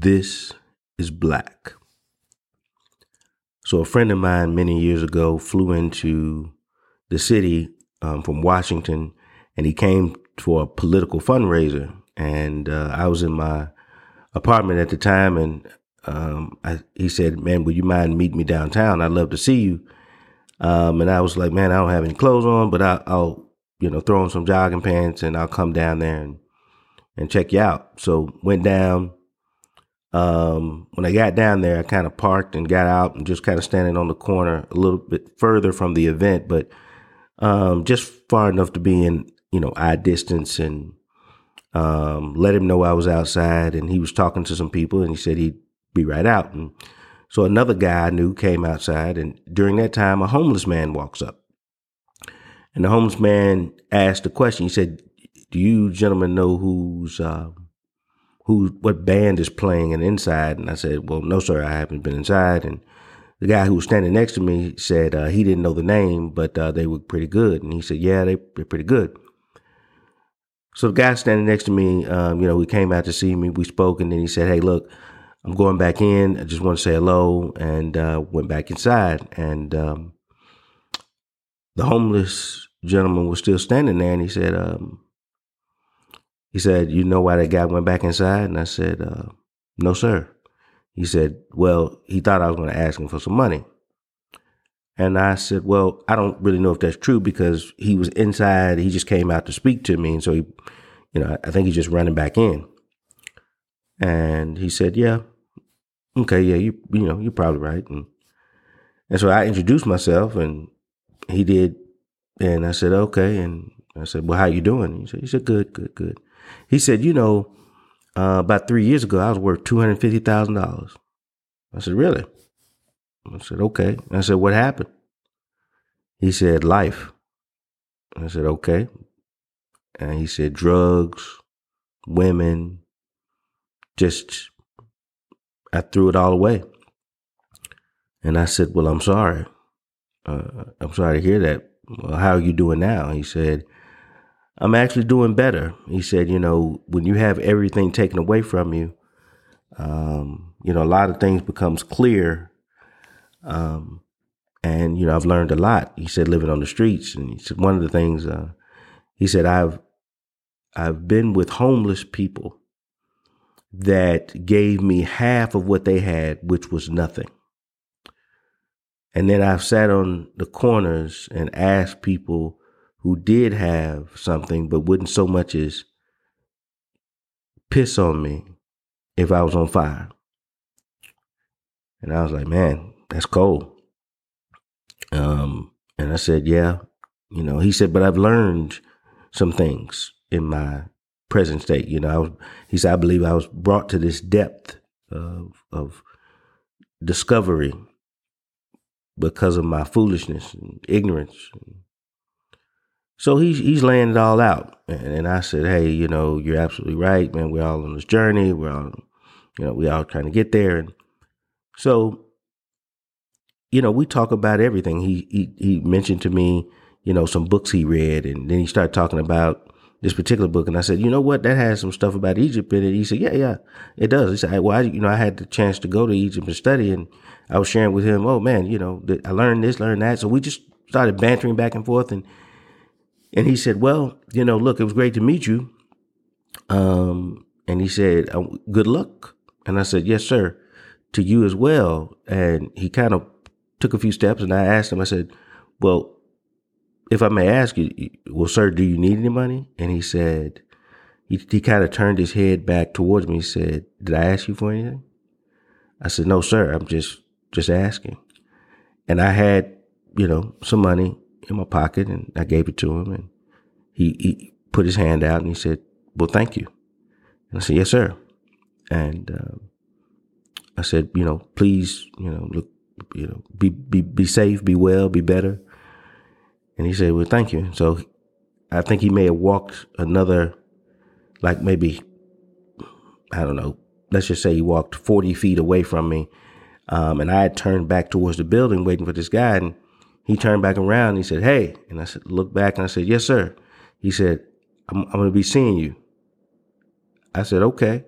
This is Black. So, a friend of mine many years ago flew into the city um, from Washington and he came for a political fundraiser. And uh, I was in my apartment at the time and um, I, he said, Man, would you mind meeting me downtown? I'd love to see you. Um, and I was like, Man, I don't have any clothes on, but I, I'll, you know, throw on some jogging pants and I'll come down there and, and check you out. So, went down um, when I got down there, I kind of parked and got out and just kind of standing on the corner a little bit further from the event, but um, just far enough to be in, you know, eye distance and um, let him know I was outside. And he was talking to some people and he said he'd be right out. And so another guy I knew came outside. And during that time, a homeless man walks up. And the homeless man asked a question. He said, Do you gentlemen know who's. Uh, who what band is playing and inside and I said, Well, no sir, I haven't been inside and the guy who was standing next to me said uh, he didn't know the name, but uh, they were pretty good. And he said, Yeah, they, they're pretty good. So the guy standing next to me, um, you know, he came out to see me. We spoke, and then he said, Hey, look, I'm going back in. I just want to say hello. And uh, went back inside. And um, the homeless gentleman was still standing there. And he said, um, he said, You know why that guy went back inside? And I said, uh, No, sir. He said, Well, he thought I was going to ask him for some money. And I said, Well, I don't really know if that's true because he was inside. He just came out to speak to me. And so he, you know, I think he's just running back in. And he said, Yeah, okay, yeah, you, you know, you're probably right. And, and so I introduced myself and he did. And I said, Okay. And I said, Well, how you doing? He said, he said, Good, good, good. He said, you know, uh, about three years ago, I was worth two hundred fifty thousand dollars. I said, really? I said, okay. I said, what happened? He said, life. I said, okay. And he said, drugs, women, just, I threw it all away. And I said, well, I'm sorry. Uh, I'm sorry to hear that. Well, how are you doing now? He said, I'm actually doing better. He said, you know, when you have everything taken away from you, um, you know, a lot of things becomes clear. Um, and you know, I've learned a lot. He said, living on the streets, and he said one of the things. Uh, he said, I've I've been with homeless people that gave me half of what they had, which was nothing. And then I've sat on the corners and asked people who did have something but wouldn't so much as piss on me if I was on fire. And I was like, man, that's cold. Um, and I said, yeah, you know, he said, but I've learned some things in my present state. You know, I was, he said, I believe I was brought to this depth of, of discovery because of my foolishness and ignorance and so he's he's laying it all out, and, and I said, "Hey, you know, you're absolutely right, man. We're all on this journey. We're all, you know, we all trying to get there." And so, you know, we talk about everything. He he he mentioned to me, you know, some books he read, and then he started talking about this particular book, and I said, "You know what? That has some stuff about Egypt in it." He said, "Yeah, yeah, it does." He said, "Well, I, you know, I had the chance to go to Egypt and study, and I was sharing with him, oh man, you know, I learned this, learned that." So we just started bantering back and forth, and and he said, Well, you know, look, it was great to meet you. Um, and he said, uh, Good luck. And I said, Yes, sir, to you as well. And he kind of took a few steps and I asked him, I said, Well, if I may ask you, well, sir, do you need any money? And he said, he, he kind of turned his head back towards me. He said, Did I ask you for anything? I said, No, sir, I'm just just asking. And I had, you know, some money in my pocket and I gave it to him and he, he put his hand out and he said, well, thank you. And I said, yes, sir. And, uh, I said, you know, please, you know, look, you know, be, be, be safe, be well, be better. And he said, well, thank you. So I think he may have walked another, like maybe, I don't know, let's just say he walked 40 feet away from me. Um, and I had turned back towards the building waiting for this guy. And he turned back around he said, Hey. And I said, Look back and I said, Yes, sir. He said, I'm, I'm going to be seeing you. I said, Okay.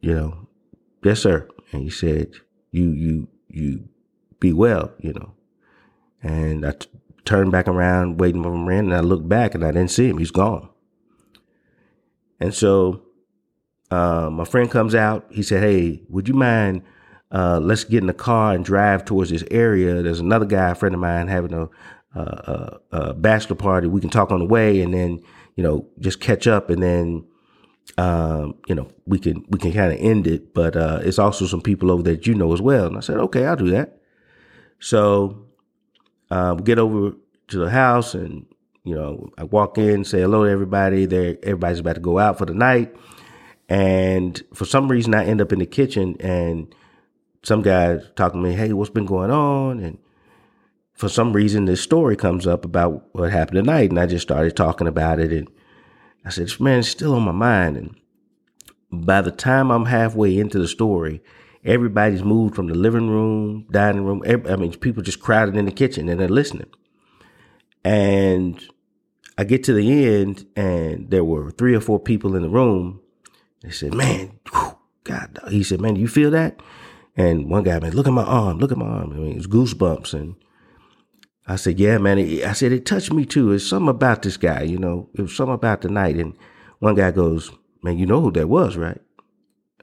you know, yes, sir. And he said, you, you, you be well, you know. And I t- turned back around, waiting for him, and I looked back and I didn't see him. He's gone. And so uh, my friend comes out. He said, Hey, would you mind? Uh, let's get in the car and drive towards this area. There's another guy, a friend of mine, having a, a, a bachelor party. We can talk on the way, and then you know just catch up, and then um, you know we can we can kind of end it. But uh, it's also some people over there that you know as well. And I said, okay, I'll do that. So uh, we get over to the house, and you know I walk in, say hello to everybody. There, everybody's about to go out for the night. And for some reason, I end up in the kitchen and some guy talking to me, hey, what's been going on? And for some reason, this story comes up about what happened tonight. And I just started talking about it. And I said, man, it's still on my mind. And by the time I'm halfway into the story, everybody's moved from the living room, dining room. I mean, people just crowded in the kitchen and they're listening. And I get to the end, and there were three or four people in the room they said, man, whew, God, he said, man, you feel that? And one guy, man, look at my arm, look at my arm. I mean, it's goosebumps. And I said, yeah, man. I said, it touched me too. It's something about this guy, you know, it was something about the night. And one guy goes, man, you know who that was, right?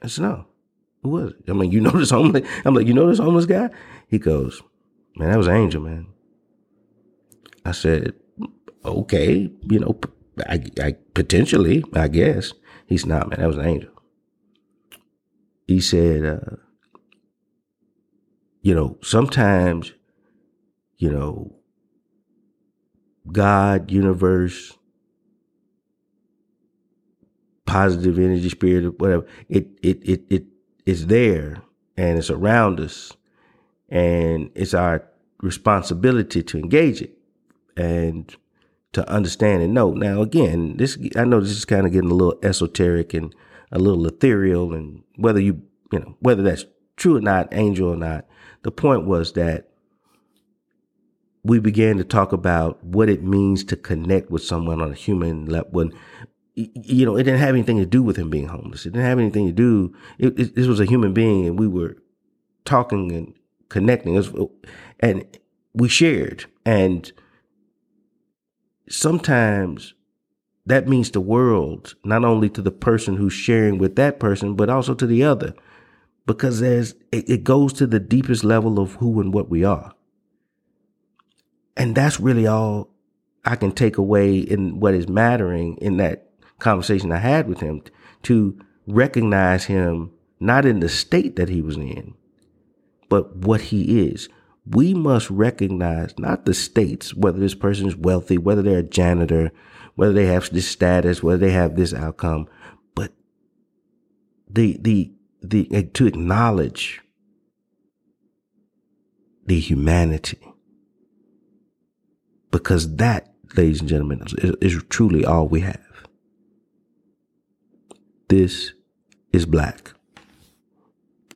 I said, no, who was it? I mean, you know this homeless, I'm like, you know this homeless guy? He goes, man, that was Angel, man. I said, okay, you know, I, I potentially, I guess. He's not, man. That was an angel. He said, uh, you know, sometimes, you know, God, universe, positive energy, spirit, whatever, it it it it is there and it's around us. And it's our responsibility to engage it. And to understand and know. Now, again, this I know this is kind of getting a little esoteric and a little ethereal, and whether you you know whether that's true or not, angel or not. The point was that we began to talk about what it means to connect with someone on a human level. When you know, it didn't have anything to do with him being homeless. It didn't have anything to do. It, it, this was a human being, and we were talking and connecting, was, and we shared and sometimes that means the world, not only to the person who's sharing with that person, but also to the other, because there's it, it goes to the deepest level of who and what we are. And that's really all I can take away in what is mattering in that conversation I had with him to recognize him not in the state that he was in, but what he is we must recognize not the states, whether this person is wealthy, whether they're a janitor, whether they have this status, whether they have this outcome, but the, the, the, uh, to acknowledge the humanity. Because that, ladies and gentlemen, is, is truly all we have. This is black.